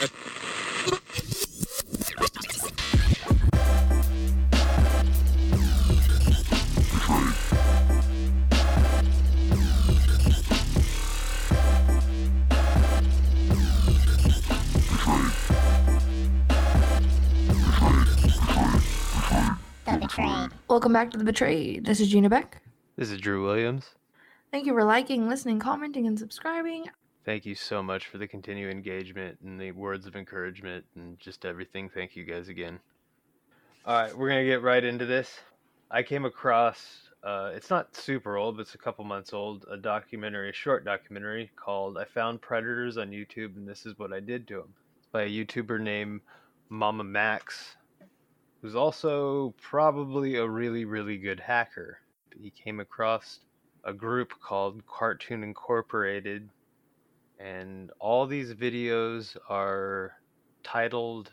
The Betrayed. Welcome back to The Betrayed. This is Gina Beck. This is Drew Williams. Thank you for liking, listening, commenting, and subscribing. Thank you so much for the continued engagement and the words of encouragement and just everything. Thank you guys again. All right, we're going to get right into this. I came across, uh, it's not super old, but it's a couple months old, a documentary, a short documentary called I Found Predators on YouTube and This Is What I Did to Them by a YouTuber named Mama Max, who's also probably a really, really good hacker. He came across a group called Cartoon Incorporated, and all these videos are titled,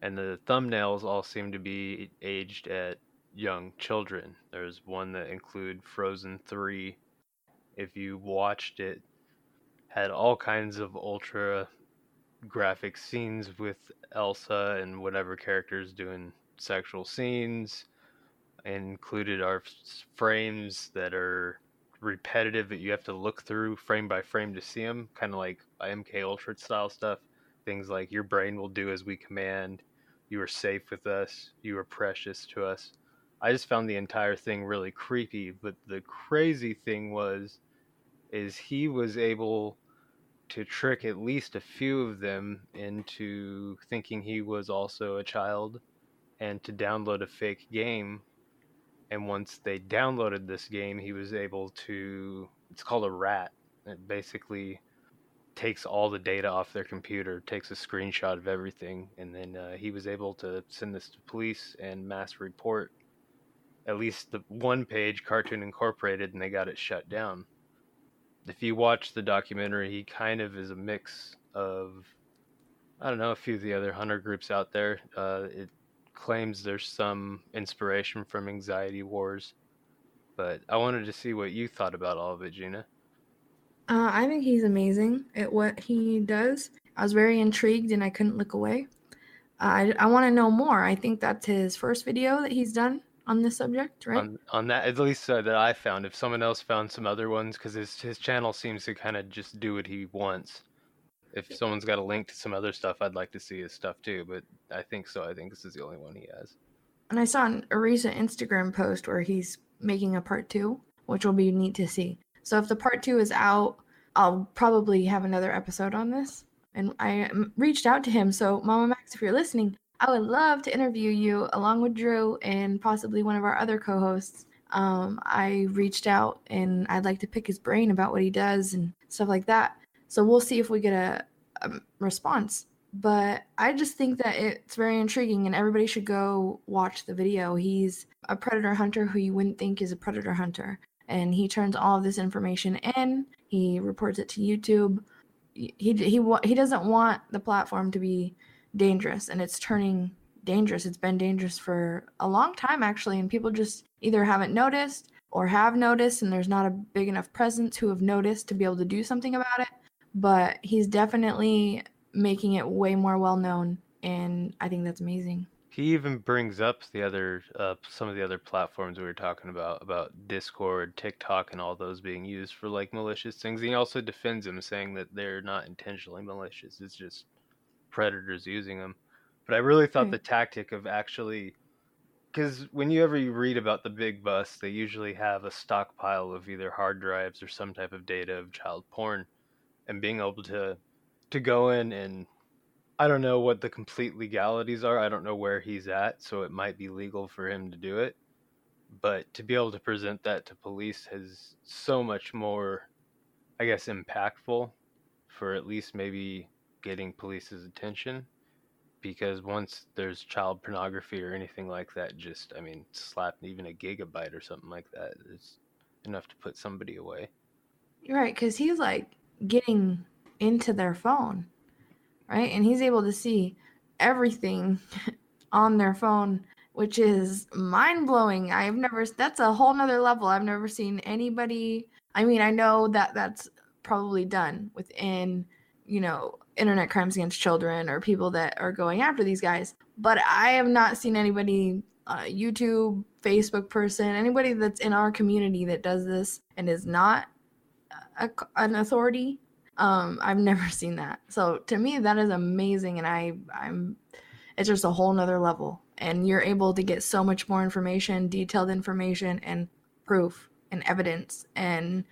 and the thumbnails all seem to be aged at young children. There's one that include Frozen 3. If you watched it, had all kinds of ultra graphic scenes with Elsa and whatever characters doing sexual scenes. Included are frames that are repetitive that you have to look through frame by frame to see them, kind of like MK Ultra style stuff. Things like your brain will do as we command. You are safe with us. You are precious to us. I just found the entire thing really creepy. But the crazy thing was, is he was able to trick at least a few of them into thinking he was also a child and to download a fake game. And once they downloaded this game, he was able to. It's called a rat. It basically takes all the data off their computer, takes a screenshot of everything, and then uh, he was able to send this to police and mass report at least the one page Cartoon Incorporated, and they got it shut down. If you watch the documentary, he kind of is a mix of, I don't know, a few of the other hunter groups out there. Uh, it claims there's some inspiration from Anxiety Wars, but I wanted to see what you thought about all of it, Gina. Uh, I think he's amazing at what he does. I was very intrigued and I couldn't look away. I, I want to know more. I think that's his first video that he's done on this subject, right? On on that, at least uh, that I found. If someone else found some other ones, because his his channel seems to kind of just do what he wants. If someone's got a link to some other stuff, I'd like to see his stuff too. But I think so. I think this is the only one he has. and I saw a recent Instagram post where he's making a part two, which will be neat to see. So if the part two is out, I'll probably have another episode on this. And I um, reached out to him. So Mama Max, if you're listening, I would love to interview you along with Drew and possibly one of our other co-hosts. Um, I reached out and I'd like to pick his brain about what he does and stuff like that. So we'll see if we get a, a response. But I just think that it's very intriguing and everybody should go watch the video. He's a predator hunter who you wouldn't think is a predator hunter. And he turns all of this information in. He reports it to YouTube. He he he, he doesn't want the platform to be dangerous and it's turning dangerous. It's been dangerous for a long time actually and people just either haven't noticed or have noticed and there's not a big enough presence who have noticed to be able to do something about it. But he's definitely making it way more well known and I think that's amazing. He even brings up the other uh, some of the other platforms we were talking about about Discord, TikTok, and all those being used for like malicious things. He also defends them, saying that they're not intentionally malicious. It's just predators using them. But I really thought Right. the tactic of actually, because when you ever you read about the big bust, they usually have a stockpile of either hard drives or some type of data of child porn, and being able to to go in and I don't know what the complete legalities are. I don't know where he's at, so it might be legal for him to do it. But to be able to present that to police has so much more, I guess, impactful for at least maybe getting police's attention. Because once there's child pornography or anything like that, just, I mean, slap even a gigabyte or something like that is enough to put somebody away. Right, because he's like getting into their phone, right? And he's able to see everything on their phone, which is mind blowing. I've never, that's a whole nother level. I've never seen anybody. I mean, I know that that's probably done within, you know, internet crimes against children or people that are going after these guys. But I have not seen anybody, uh, YouTube, Facebook person, anybody that's in our community that does this and is not a, an authority. Um, I've never seen that. So to me, that is amazing, and I, I'm, it's just a whole nother level. And you're able to get so much more information, detailed information, and proof and evidence, and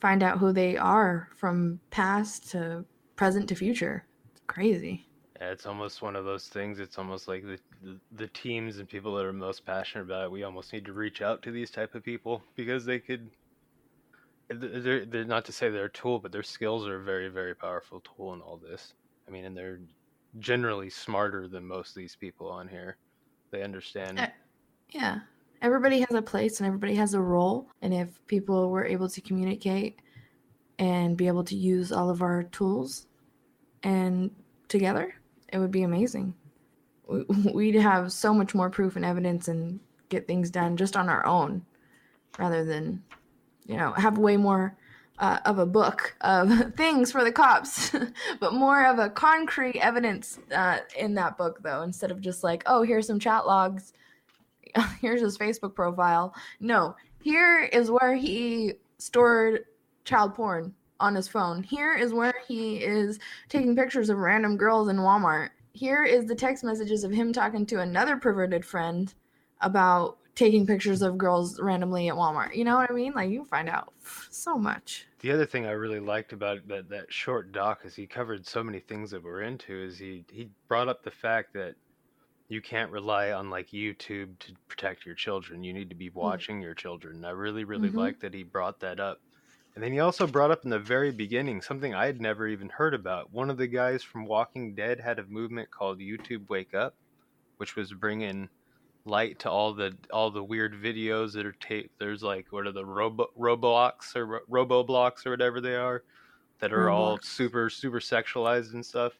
find out who they are from past to present to future. It's crazy. Yeah, it's almost one of those things. It's almost like the, the, the teams and people that are most passionate about it. We almost need to reach out to these type of people because they could. They're, they're not to say they're a tool, but their skills are a very very powerful tool in all this. I mean, and they're generally smarter than most of these people on here. They understand. Uh, yeah, everybody has a place and everybody has a role, and if people were able to communicate and be able to use all of our tools and together, it would be amazing. We'd have so much more proof and evidence and get things done just on our own rather than, you know, have way more uh, of a book of things for the cops, but more of a concrete evidence uh, in that book, though, instead of just like, oh, here's some chat logs, here's his Facebook profile. No, here is where he stored child porn on his phone. Here is where he is taking pictures of random girls in Walmart. Here is the text messages of him talking to another perverted friend about taking pictures of girls randomly at Walmart. You know what I mean? Like you find out so much. The other thing I really liked about that that short doc is he covered so many things that we're into is he he brought up the fact that you can't rely on like YouTube to protect your children. You need to be mm. watching mm. your children. I really really mm-hmm. like that he brought that up and then he also brought up in the very beginning something I had never even heard about. One of the guys from Walking Dead had a movement called YouTube Wake Up, which was bringing light to all the all the weird videos that are taped. There's like what are the Robo Roblox or Roboblocks or whatever they are, that are Roblox. all super super sexualized and stuff.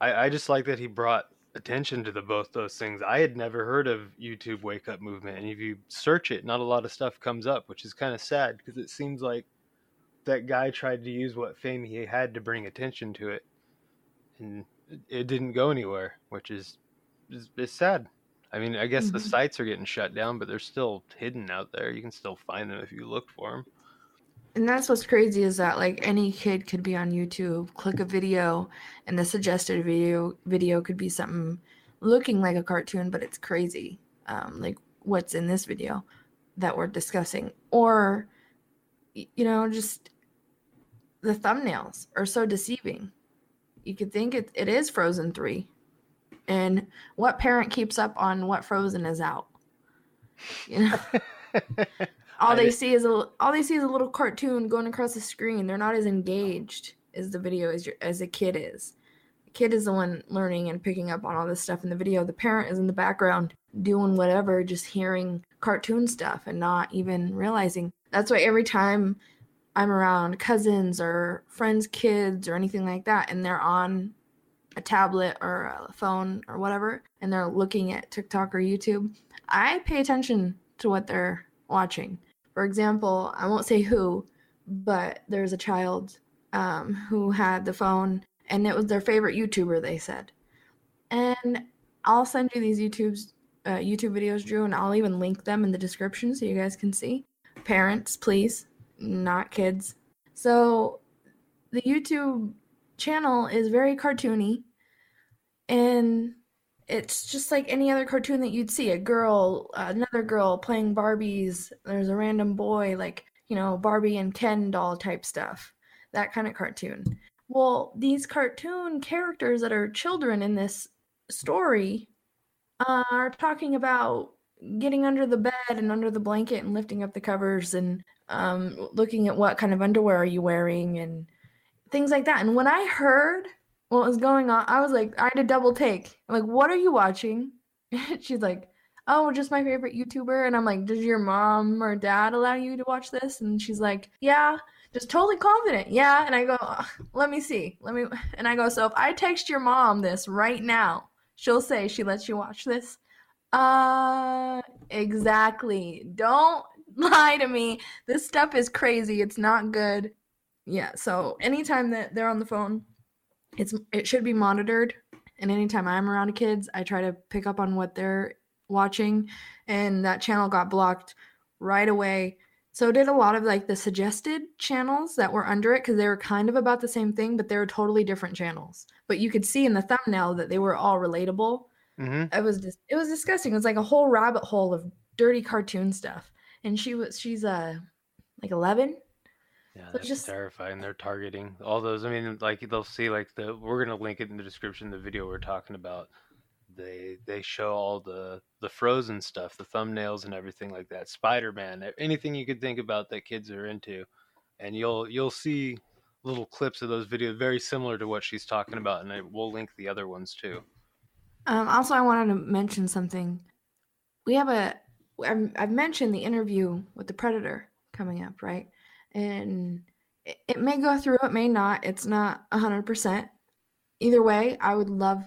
I I just like that he brought attention to the both those things. I had never heard of YouTube Wake Up movement, and if you search it, not a lot of stuff comes up, which is kind of sad because it seems like that guy tried to use what fame he had to bring attention to it, and it didn't go anywhere, which is is, is sad. I mean, I guess mm-hmm. the sites are getting shut down, but they're still hidden out there. You can still find them if you look for them. And that's what's crazy is that like any kid could be on YouTube, click a video, and the suggested video video could be something looking like a cartoon, but it's crazy. Um, like what's in this video that we're discussing, or you know, just the thumbnails are so deceiving. You could think it, it is Frozen 3. And what parent keeps up on what Frozen is out? You know? all they see is a all they see is a little cartoon going across the screen. They're not as engaged as the video as your, as a kid is. The kid is the one learning and picking up on all this stuff in the video. The parent is in the background doing whatever, just hearing cartoon stuff and not even realizing. That's why every time I'm around cousins or friends' kids or anything like that, and they're on a tablet or a phone or whatever, and they're looking at TikTok or YouTube, I pay attention to what they're watching. For example, I won't say who, but there's a child um, who had the phone, and it was their favorite YouTuber. They said, and I'll send you these YouTube's uh, YouTube videos, Drew, and I'll even link them in the description so you guys can see. Parents, please, not kids. So the YouTube channel is very cartoony and it's just like any other cartoon that you'd see. A girl another girl playing barbies there's a random boy like you know barbie and ken doll type stuff that kind of cartoon. Well these cartoon characters that are children in this story uh, are talking about getting under the bed and under the blanket and lifting up the covers and um, looking at what kind of underwear are you wearing and things like that. And when I heard what was going on, I was like, I had a double take. I'm like, what are you watching? She's like, oh, just my favorite YouTuber. And I'm like, does your mom or dad allow you to watch this? And she's like, yeah, just totally confident. Yeah. And I go, let me see. Let me. And I go, so if I text your mom this right now, she'll say she lets you watch this. Uh, exactly. Don't lie to me. This stuff is crazy. It's not good. Yeah. So anytime that they're on the phone, it's it should be monitored. And anytime I'm around kids, I try to pick up on what they're watching. And that channel got blocked right away. So did a lot of like the suggested channels that were under it because they were kind of about the same thing, but they were totally different channels. But you could see in the thumbnail that they were all relatable. Mm-hmm. It was just it was disgusting. It was like a whole rabbit hole of dirty cartoon stuff. And she was she's uh like 11 Yeah, So that's just- terrifying. They're targeting all those. I mean, like they'll see like the we're gonna link it in the description. The video we're talking about. They they show all the the frozen stuff, the thumbnails and everything like that. Spider Man, anything you could think about that kids are into, and you'll you'll see little clips of those videos very similar to what she's talking about, and I, we'll link the other ones too. Um, also, I wanted to mention something. We have a. I've, I've mentioned the interview with the predator coming up, right? And it, it may go through, it may not. It's not hundred percent. Either way, I would love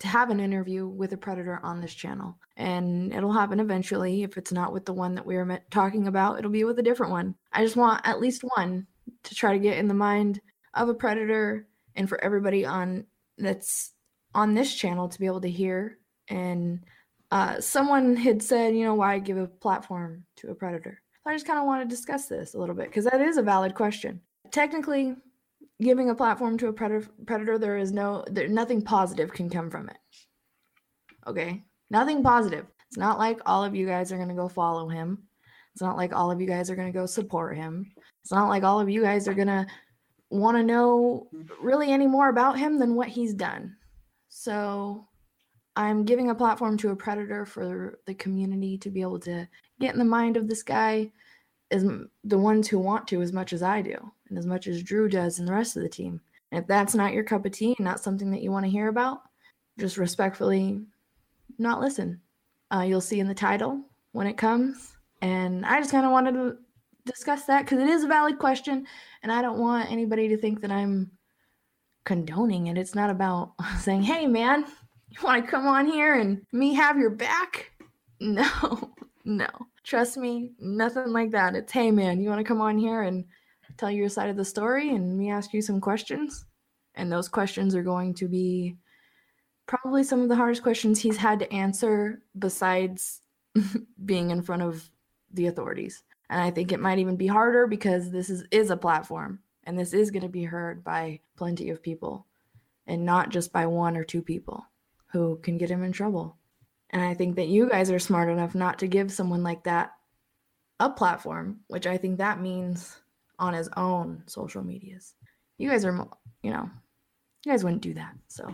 to have an interview with a predator on this channel, and it'll happen eventually. If it's not with the one that we were talking about, it'll be with a different one. I just want at least one to try to get in the mind of a predator, and for everybody on that's on this channel to be able to hear. And uh, someone had said, you know, why give a platform to a predator? I just kind of want to discuss this a little bit because that is a valid question. Technically, giving a platform to a predator, predator there is no, there, nothing positive can come from it. Okay, nothing positive. It's not like all of you guys are to go follow him. It's not like all of you guys are to go support him. It's not like all of you guys are to want to know really any more about him than what he's done. So I'm giving a platform to a predator for the community to be able to get in the mind of this guy as the ones who want to as much as I do and as much as Drew does and the rest of the team. And if that's not your cup of tea not something that you want to hear about, just respectfully not listen. Uh, you'll see in the title when it comes. And I just kind of wanted to discuss that because it is a valid question. And I don't want anybody to think that I'm condoning it. It's not about saying, hey, man, you want to come on here and me have your back? No, no. Trust me, nothing like that. It's, hey, man, you want to come on here and tell your side of the story and me ask you some questions? And those questions are going to be probably some of the hardest questions he's had to answer besides being in front of the authorities. And I think it might even be harder because this is, is a platform and this is going to be heard by plenty of people and not just by one or two people who can get him in trouble. And I think that you guys are smart enough not to give someone like that a platform, which I think that means on his own social medias. You guys are, you know, you guys wouldn't do that. So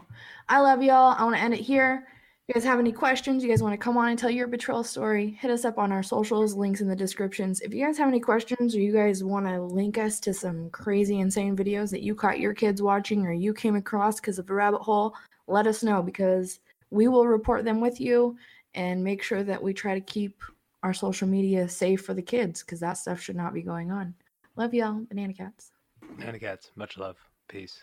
I love y'all. I want to end it here. If you guys have any questions, you guys want to come on and tell your betrayal story, hit us up on our socials, links in the descriptions. If you guys have any questions or you guys want to link us to some crazy, insane videos that you caught your kids watching or you came across because of a rabbit hole, let us know because we will report them with you and make sure that we try to keep our social media safe for the kids because that stuff should not be going on. Love y'all, banana cats. Banana cats, much love, peace.